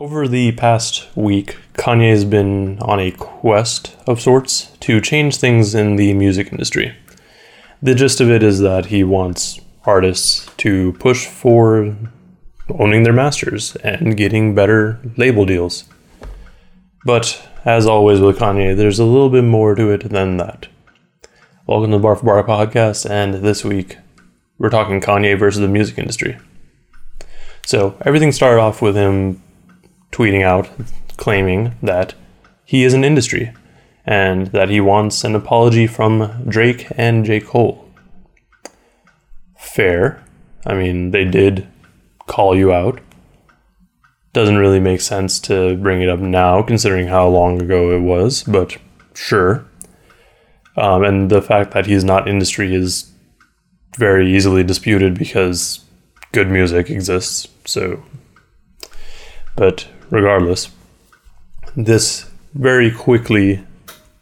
Over the past week, Kanye's been on a quest of sorts to change things in the music industry. The gist of it is that he wants artists to push for owning their masters and getting better label deals. But as always with Kanye, there's a little bit more to it than that. Welcome to the Bar for Bar podcast, and this week we're talking Kanye versus the music industry. So everything started off with him tweeting out claiming that he is an industry and that he wants an apology from Drake and J. Cole. Fair. I mean, they did call you out. Doesn't really make sense to bring it up now, considering how long ago it was, but sure. Um, and the fact that he's not industry is very easily disputed because good music exists. So, but regardless, this very quickly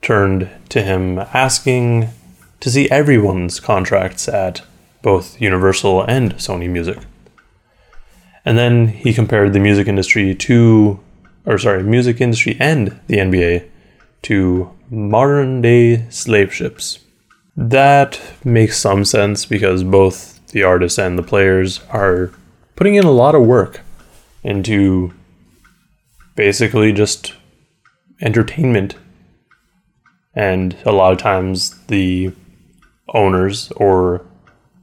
turned to him asking to see everyone's contracts at both Universal and Sony Music. And then he compared the music industry to, or sorry, music industry and the NBA to modern day slave ships. That makes some sense because both the artists and the players are putting in a lot of work into basically just entertainment. And a lot of times the owners or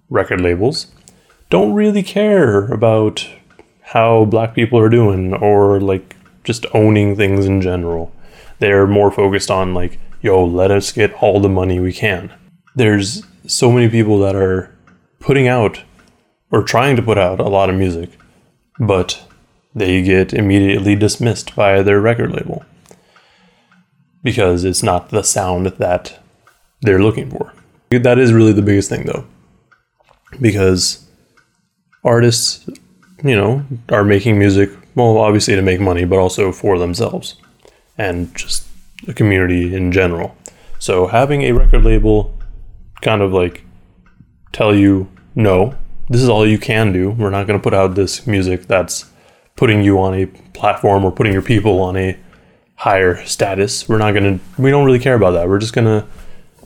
record labels don't really care about how black people are doing or like just owning things in general. They're more focused on like, yo, let us get all the money we can. There's so many people that are putting out or trying to put out a lot of music, but they get immediately dismissed by their record label because it's not the sound that they're looking for. That is really the biggest thing, though, because artists, you know, are making music, well, obviously to make money, but also for themselves and just the community in general. So having a record label kind of like tell you, no, this is all you can do. We're not going to put out this music that's putting you on a platform or putting your people on a higher status. We're not going to, we don't really care about that. We're just going to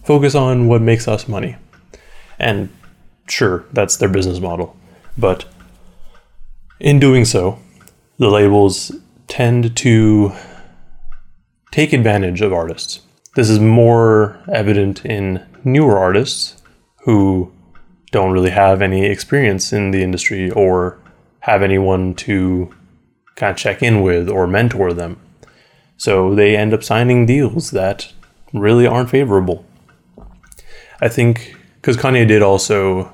focus on what makes us money. And sure, that's their business model. But in doing so, the labels tend to take advantage of artists. This is more evident in newer artists who don't really have any experience in the industry or have anyone to kind of check in with or mentor them. So they end up signing deals that really aren't favorable. I think because Kanye did also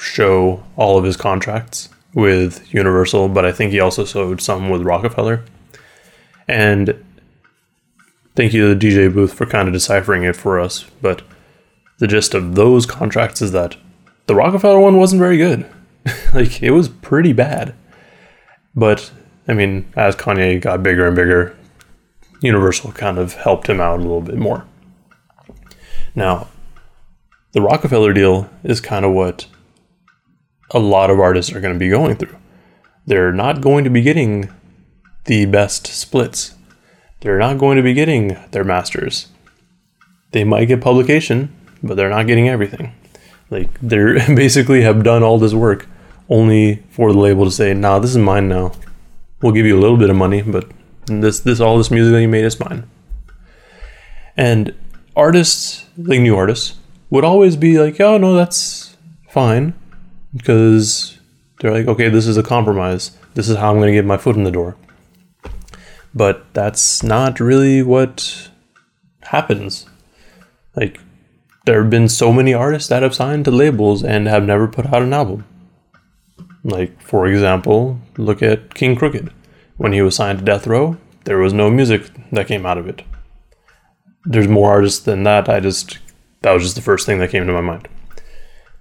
show all of his contracts with Universal, but I think he also showed some with Roc-A-Fella. And thank you to the DJ booth for kind of deciphering it for us. But the gist of those contracts is that the Roc-A-Fella one wasn't very good. like it was pretty bad. But I mean, as Kanye got bigger and bigger, Universal kind of helped him out a little bit more. Now, the Roc-A-Fella deal is kind of what a lot of artists are going to be going through. They're not going to be getting the best splits. They're not going to be getting their masters. They might get publication, but they're not getting everything. Like they basically have done all this work only for the label to say, "Nah, this is mine now we'll give you a little bit of money, but this this all this music that you made is mine. And artists, like new artists, would always be like, oh no, that's fine, because they're like, okay, this is a compromise. This is how I'm going to get my foot in the door. But that's not really what happens. Like, there have been so many artists that have signed to labels and have never put out an album. Like, for example, look at King Crooked. When he was signed to Death Row, there was no music that came out of it. There's more artists than that. I just, that was just the first thing that came to my mind.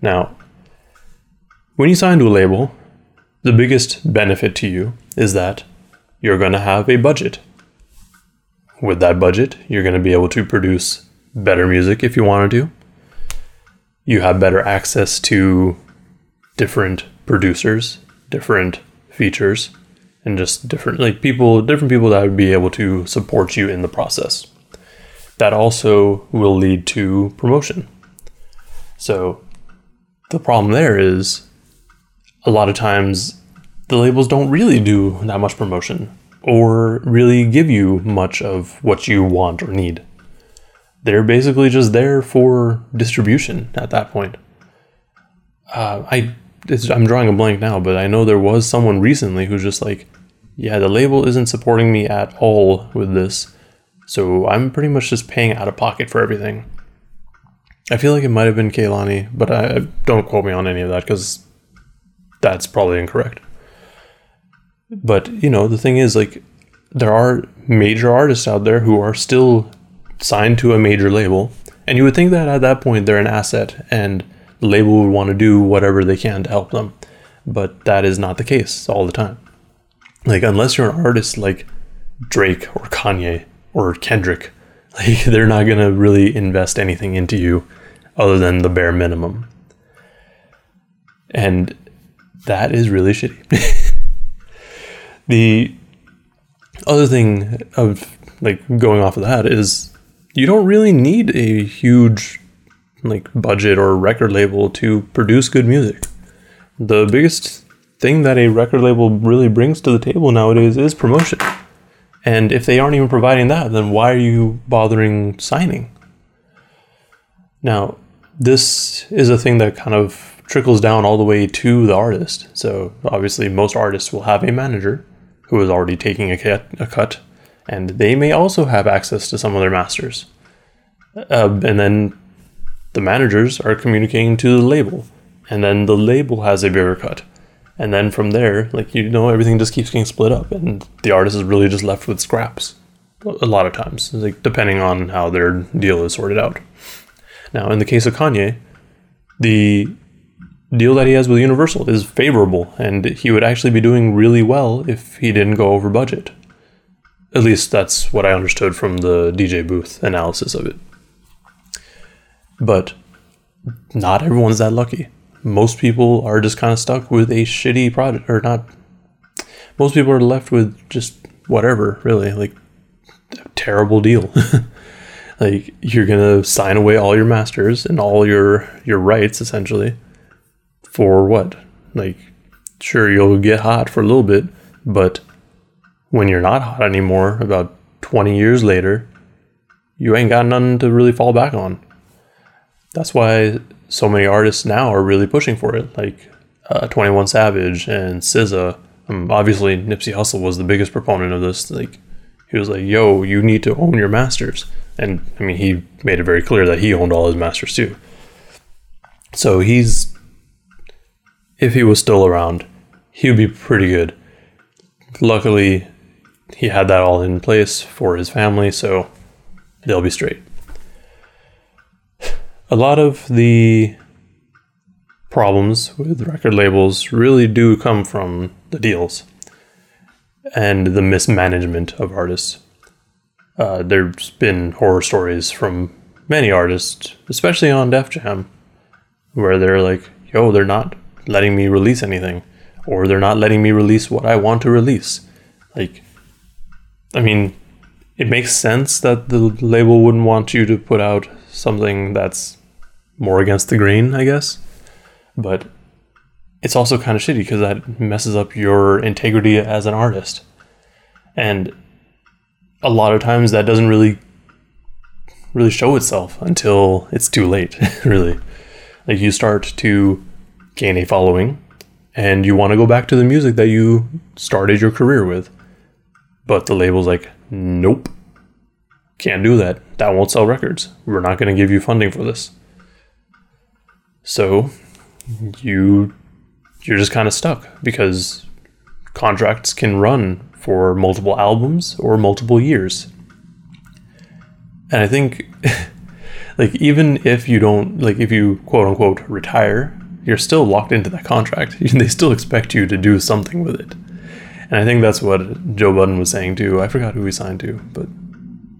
Now, when you sign to a label, the biggest benefit to you is that you're going to have a budget. With that budget, you're going to be able to produce better music if you wanted to. You have better access to different producers, different features, and just different like people different people that would be able to support you in the process. That also will lead to promotion. So the problem there is a lot of times the labels don't really do that much promotion or really give you much of what you want or need. They're basically just there for distribution at that point. Uh, I I'm drawing a blank now, but I know there was someone recently who's just like, yeah, the label isn't supporting me at all with this, so I'm pretty much just paying out of pocket for everything. I feel like it might have been Kehlani, but I don't quote me on any of that because that's probably incorrect. But you know, the thing is, like, there are major artists out there who are still signed to a major label, and you would think that at that point they're an asset and label would want to do whatever they can to help them. But that is not the case all the time. Like, unless you're an artist like Drake or Kanye or Kendrick, like, they're not going to really invest anything into you other than the bare minimum. And that is really shitty. the other thing of like going off of that is you don't really need a huge like budget or record label to produce good music. The biggest thing that a record label really brings to the table nowadays is promotion. And if they aren't even providing that, then why are you bothering signing? Now, this is a thing that kind of trickles down all the way to the artist. So, obviously, most artists will have a manager who is already taking a cut, a cut and they may also have access to some of their masters. Uh, and then the managers are communicating to the label, and then the label has a bigger cut. And then from there, like you know, everything just keeps getting split up, and the artist is really just left with scraps. A lot of times, like depending on how their deal is sorted out. Now, in the case of Kanye, the deal that he has with Universal is favorable, and he would actually be doing really well if he didn't go over budget. At least that's what I understood from the DJ Booth analysis of it. But not everyone's that lucky. Most people are just kind of stuck with a shitty product, or not. Most people are left with just whatever, really, like a terrible deal. like you're gonna sign away all your masters and all your your rights essentially for what? Like, sure, you'll get hot for a little bit, but when you're not hot anymore, about 20 years later, you ain't got nothing to really fall back on that's why so many artists now are really pushing for it, like uh, 21 Savage and SZA. Um, obviously, Nipsey Hussle was the biggest proponent of this. Like, he was like, "Yo, you need to own your masters," and I mean, he made it very clear that he owned all his masters too. So he's, if he was still around, he would be pretty good. Luckily, he had that all in place for his family, so they'll be straight a lot of the problems with record labels really do come from the deals and the mismanagement of artists. Uh, there's been horror stories from many artists, especially on Def Jam, where they're like, yo, they're not letting me release anything, or they're not letting me release what I want to release. Like, I mean, it makes sense that the label wouldn't want you to put out something that's more against the grain, I guess. But it's also kind of shitty because that messes up your integrity as an artist. And a lot of times that doesn't really really show itself until it's too late, really. Like you start to gain a following and you want to go back to the music that you started your career with. But the label's like, "Nope. Can't do that. That won't sell records. We're not going to give you funding for this." So you you're just kind of stuck because contracts can run for multiple albums or multiple years. And I think like even if you don't like if you quote unquote retire, you're still locked into that contract. they still expect you to do something with it. And I think that's what Joe Budden was saying too. I forgot who he signed to, but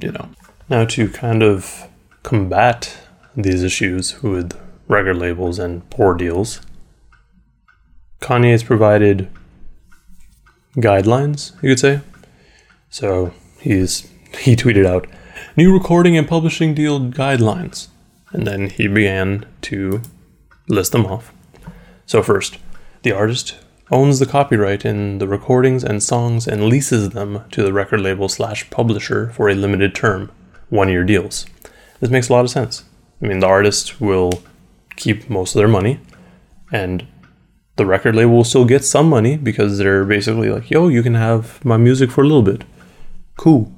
you know. Now to kind of combat these issues with record labels and poor deals. Kanye has provided guidelines, you could say. So he's he tweeted out new recording and publishing deal guidelines, and then he began to list them off. So first, the artist owns the copyright in the recordings and songs and leases them to the record label slash publisher for a limited term, one year deals. This makes a lot of sense. I mean, the artist will keep most of their money, and the record label will still get some money because they're basically like, yo, you can have my music for a little bit. Cool.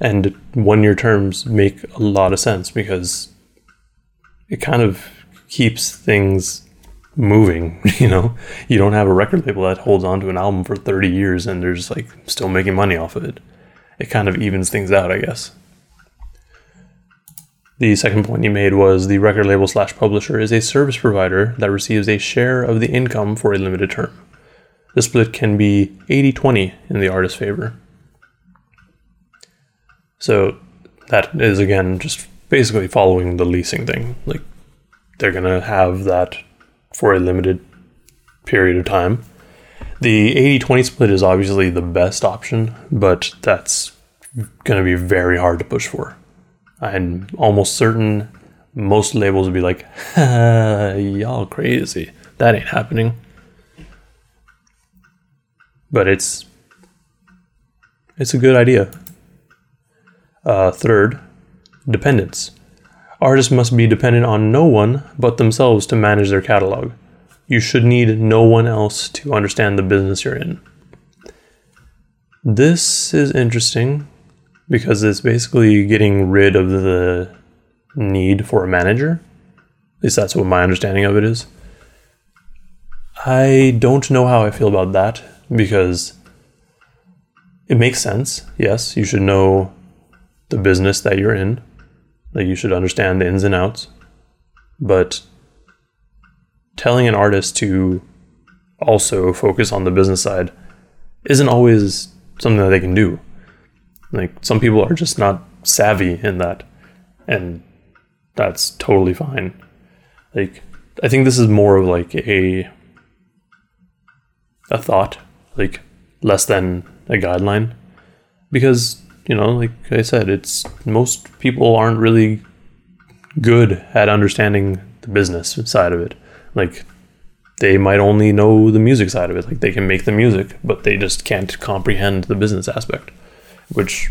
And one year terms make a lot of sense because it kind of keeps things moving, you know? You don't have a record label that holds on to an album for 30 years and they're just like still making money off of it. It kind of evens things out, I guess. The second point he made was the record label slash publisher is a service provider that receives a share of the income for a limited term. The split can be 80 20 in the artist's favor. So that is again just basically following the leasing thing. Like they're going to have that for a limited period of time. The 80 20 split is obviously the best option, but that's going to be very hard to push for. I'm almost certain most labels would be like, y'all crazy. That ain't happening. But it's it's a good idea. Uh, third, dependence. Artists must be dependent on no one but themselves to manage their catalog. You should need no one else to understand the business you're in. This is interesting because it's basically getting rid of the need for a manager. At least that's what my understanding of it is. I don't know how I feel about that because it makes sense. Yes, you should know the business that you're in. Like you should understand the ins and outs. But telling an artist to also focus on the business side isn't always something that they can do. Like some people are just not savvy in that, and that's totally fine. Like I think this is more of like a a thought, like less than a guideline, because you know, like I said, it's most people aren't really good at understanding the business side of it. Like they might only know the music side of it. Like they can make the music, but they just can't comprehend the business aspect which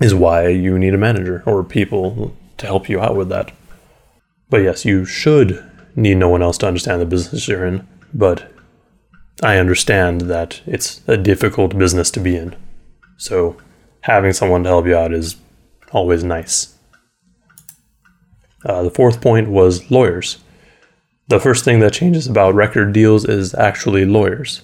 is why you need a manager or people to help you out with that. But yes, you should need no one else to understand the business you're in, but I understand that it's a difficult business to be in. So having someone to help you out is always nice. Uh, the fourth point was lawyers. The first thing that changes about record deals is actually lawyers.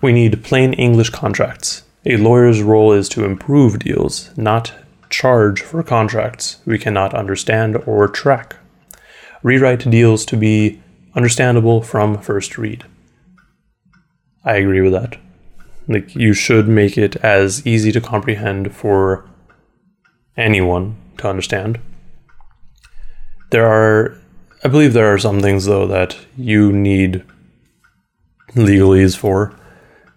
We need plain English contracts. A lawyer's role is to improve deals, not charge for contracts we cannot understand or track. Rewrite deals to be understandable from first read. I agree with that. Like you should make it as easy to comprehend for anyone to understand. There are I believe there are some things though that you need legalese for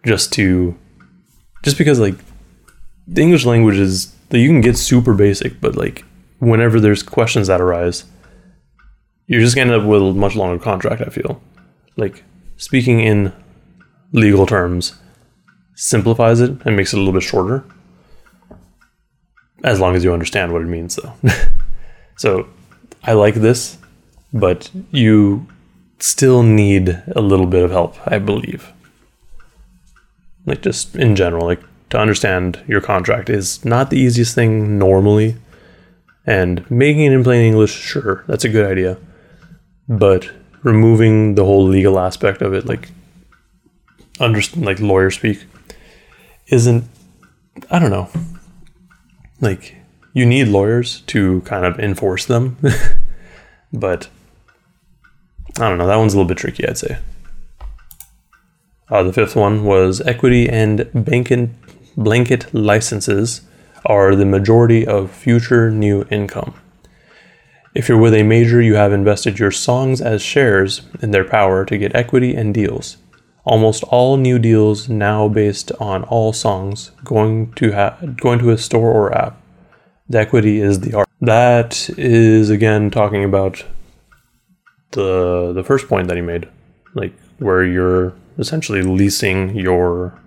just to just because like the English language is that you can get super basic, but like whenever there's questions that arise, you're just gonna end up with a much longer contract. I feel like speaking in legal terms simplifies it and makes it a little bit shorter, as long as you understand what it means, though. so I like this, but you still need a little bit of help, I believe like just in general, like to understand your contract is not the easiest thing normally. And making it in plain English, sure, that's a good idea. But removing the whole legal aspect of it, like understand like lawyer speak, isn't I don't know. Like you need lawyers to kind of enforce them. but I don't know, that one's a little bit tricky, I'd say. Uh, the fifth one was equity and blanket, blanket licenses are the majority of future new income. If you're with a major, you have invested your songs as shares in their power to get equity and deals. Almost all new deals now based on all songs going to ha- going to a store or app. The equity is the art. That is again talking about the the first point that he made, like where you're essentially leasing your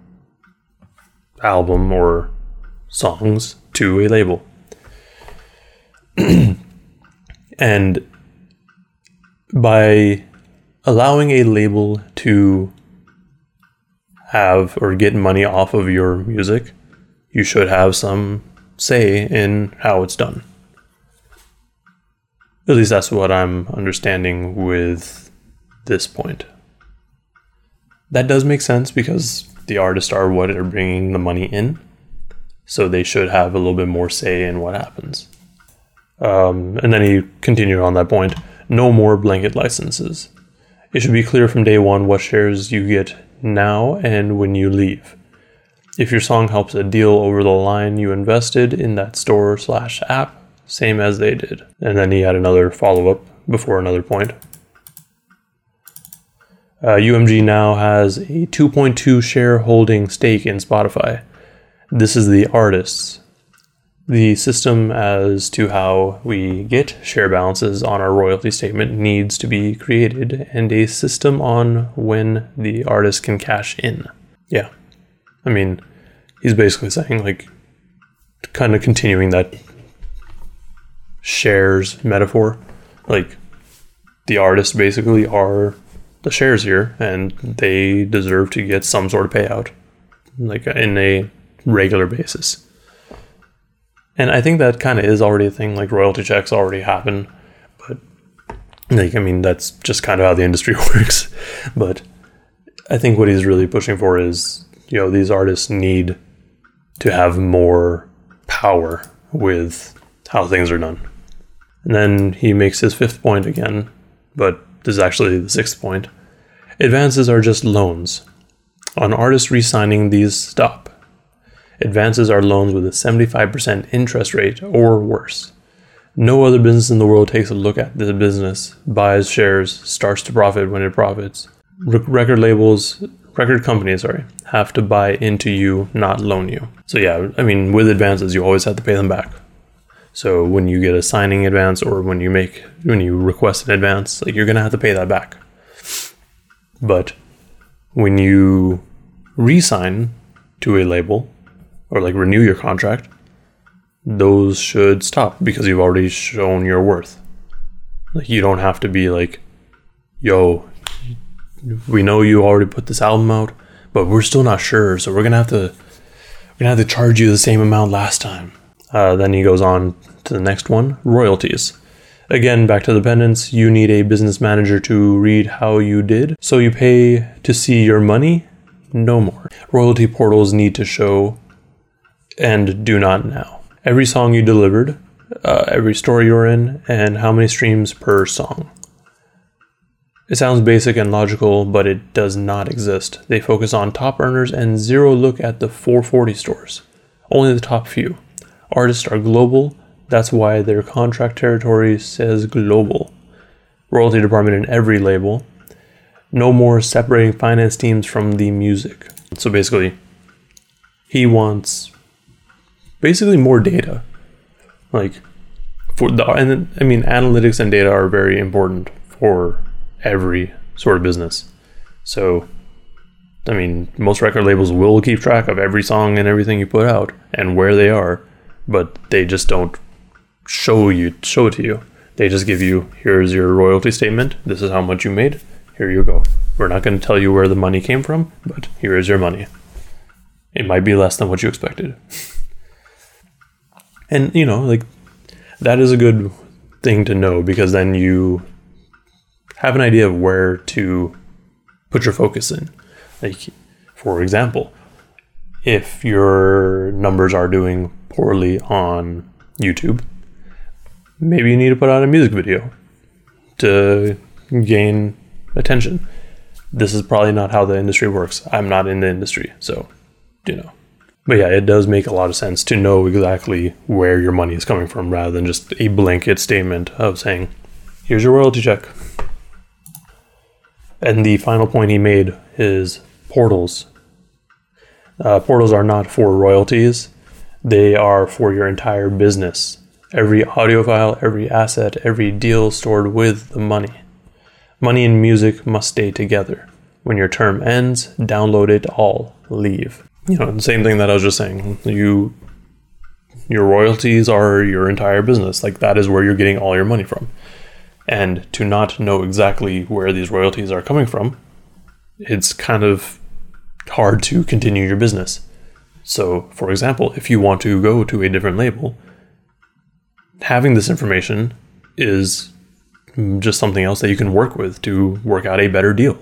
album or songs to a label. and by allowing a label to have or get money off of your music, you should have some say in how it's done. At least that's what I'm understanding with this point. That does make sense because the artists are what are bringing the money in, so they should have a little bit more say in what happens. Um, and then he continued on that point no more blanket licenses. It should be clear from day one what shares you get now and when you leave. If your song helps a deal over the line, you invested in that store slash app, same as they did. And then he had another follow up before another point. Uh, UMG now has a 2.2 shareholding stake in Spotify. This is the artists. The system as to how we get share balances on our royalty statement needs to be created, and a system on when the artist can cash in. Yeah. I mean, he's basically saying, like, kind of continuing that shares metaphor. Like, the artists basically are the shares here, and they deserve to get some sort of payout, like in a regular basis. And I think that kind of is already a thing. Like royalty checks already happen, but like I mean that's just kind of how the industry works. But I think what he's really pushing for is you know these artists need to have more power with how things are done. And then he makes his fifth point again, but this is actually the sixth point. Advances are just loans. On artists re signing, these stop. Advances are loans with a 75% interest rate or worse. No other business in the world takes a look at the business, buys shares, starts to profit when it profits. record labels, record companies, sorry, have to buy into you, not loan you. So yeah, I mean, with advances, you always have to pay them back. So when you get a signing advance or when you make when you request an advance, like you're gonna have to pay that back. But when you re-sign to a label, or like renew your contract, those should stop because you've already shown your worth. Like you don't have to be like, yo, we know you already put this album out, but we're still not sure, so we're gonna have to we're gonna have to charge you the same amount last time. Uh, then he goes on to the next one, royalties. Again, back to the dependents, you need a business manager to read how you did. So you pay to see your money? No more. Royalty portals need to show and do not now. Every song you delivered, uh, every story you're in, and how many streams per song. It sounds basic and logical, but it does not exist. They focus on top earners and zero look at the 440 stores. Only the top few. Artists are global, that's why their contract territory says global. Royalty department in every label. No more separating finance teams from the music. So basically, he wants basically more data. Like for the and I mean analytics and data are very important for every sort of business. So I mean, most record labels will keep track of every song and everything you put out and where they are, but they just don't show you show it to you. They just give you here's your royalty statement. This is how much you made. Here you go. We're not going to tell you where the money came from, but here is your money. It might be less than what you expected. And you know, like that is a good thing to know because then you have an idea of where to put your focus in. Like, for example, if your numbers are doing poorly on YouTube, maybe you need to put out a music video to gain attention. This is probably not how the industry works. I'm not in the industry, so you know. But yeah, it does make a lot of sense to know exactly where your money is coming from rather than just a blanket statement of saying, here's your royalty check. And the final point he made is portals. Uh, portals are not for royalties, they are for your entire business. Every audio file, every asset, every deal stored with the money. Money and music must stay together. When your term ends, download it all, leave. You know, the same thing that I was just saying. You your royalties are your entire business. Like that is where you're getting all your money from. And to not know exactly where these royalties are coming from, it's kind of hard to continue your business. So, for example, if you want to go to a different label, having this information is just something else that you can work with to work out a better deal.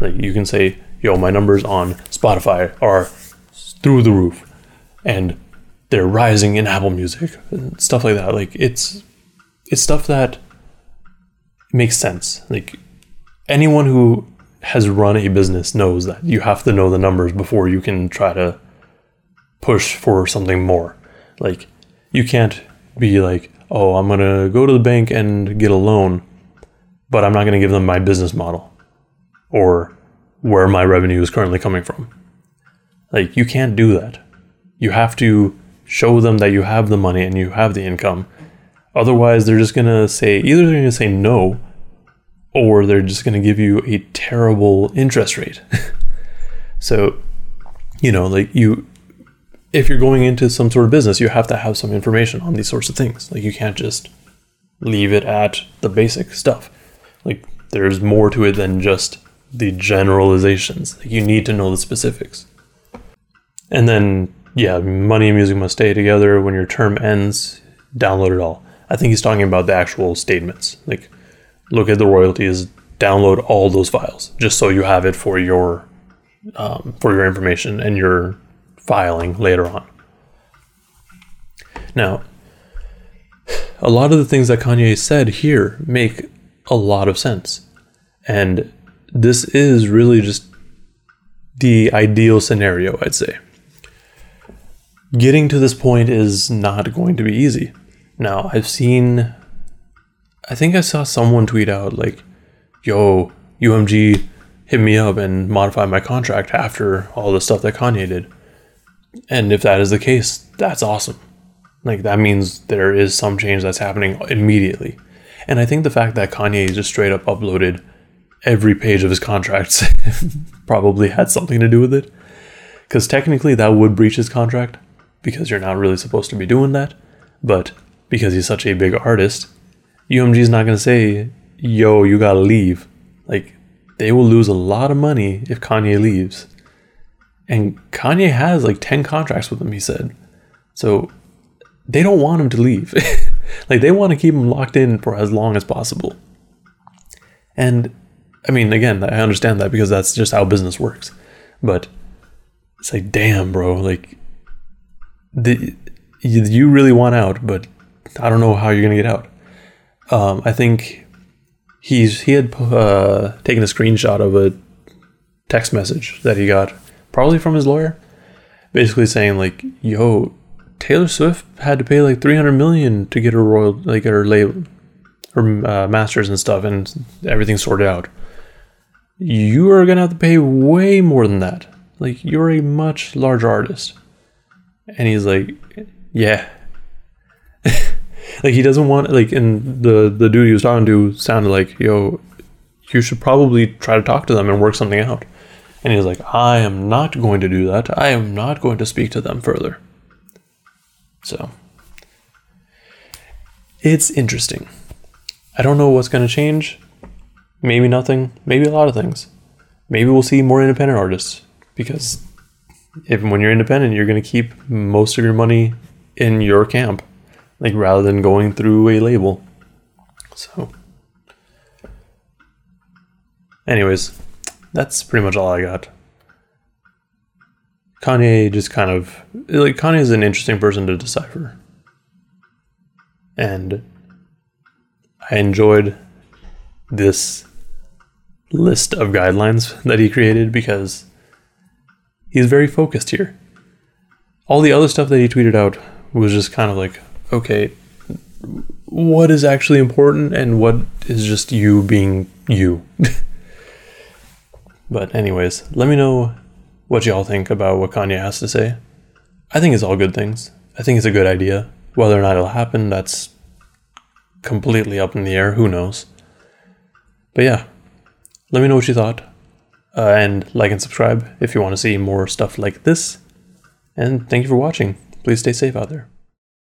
Like you can say, yo, my numbers on Spotify are through the roof and they're rising in Apple Music and stuff like that. Like it's it's stuff that makes sense. Like anyone who has run a business knows that you have to know the numbers before you can try to push for something more. Like you can't be like, "Oh, I'm going to go to the bank and get a loan, but I'm not going to give them my business model or where my revenue is currently coming from." Like you can't do that. You have to show them that you have the money and you have the income. Otherwise, they're just going to say either they're going to say no or they're just going to give you a terrible interest rate. so, you know, like you if you're going into some sort of business, you have to have some information on these sorts of things. Like you can't just leave it at the basic stuff. Like there's more to it than just the generalizations. Like you need to know the specifics. And then yeah, money and music must stay together. When your term ends, download it all. I think he's talking about the actual statements. Like look at the royalties, download all those files just so you have it for your um, for your information and your filing later on. Now, a lot of the things that Kanye said here make a lot of sense. And this is really just the ideal scenario, I'd say. Getting to this point is not going to be easy. Now, I've seen, I think I saw someone tweet out, like, yo, UMG hit me up and modify my contract after all the stuff that Kanye did. And if that is the case, that's awesome. Like that means there is some change that's happening immediately. And I think the fact that Kanye just straight up uploaded every page of his contracts probably had something to do with it. Because technically that would breach his contract because you're not really supposed to be doing that. But because he's such a big artist, UMG is not going to say, yo, you got to leave. Like, they will lose a lot of money if Kanye leaves. And Kanye has like 10 contracts with him, he said. So they don't want him to leave. like they want to keep him locked in for as long as possible. And I mean, again, I understand that because that's just how business works. But it's like, damn, bro, like the you really want out, but I don't know how you're gonna get out. Um, I think he's he had uh, taken a screenshot of a text message that he got probably from his lawyer, basically saying like, "Yo, Taylor Swift had to pay like 300 million to get her royal, like her label, her uh, masters and stuff, and everything sorted out. You are gonna have to pay way more than that. Like you're a much larger artist." And he's like, "Yeah." like he doesn't want like and the the dude he was talking to sounded like yo you should probably try to talk to them and work something out and he's like, I am not going to do that. I am not going to speak to them further. So, it's interesting. I don't know what's going to change. Maybe nothing. Maybe a lot of things. Maybe we'll see more independent artists because if when you're independent, you're going to keep most of your money in your camp, like rather than going through a label. So, anyways, that's pretty much all I got. Kanye just kind of like Kanye is an interesting person to decipher. And I enjoyed this list of guidelines that he created because he's very focused here. All the other stuff that he tweeted out was just kind of like, okay, what is actually important and what is just you being you? But, anyways, let me know what y'all think about what Kanye has to say. I think it's all good things. I think it's a good idea. Whether or not it'll happen, that's completely up in the air. Who knows? But yeah, let me know what you thought. Uh, and like and subscribe if you want to see more stuff like this. And thank you for watching. Please stay safe out there.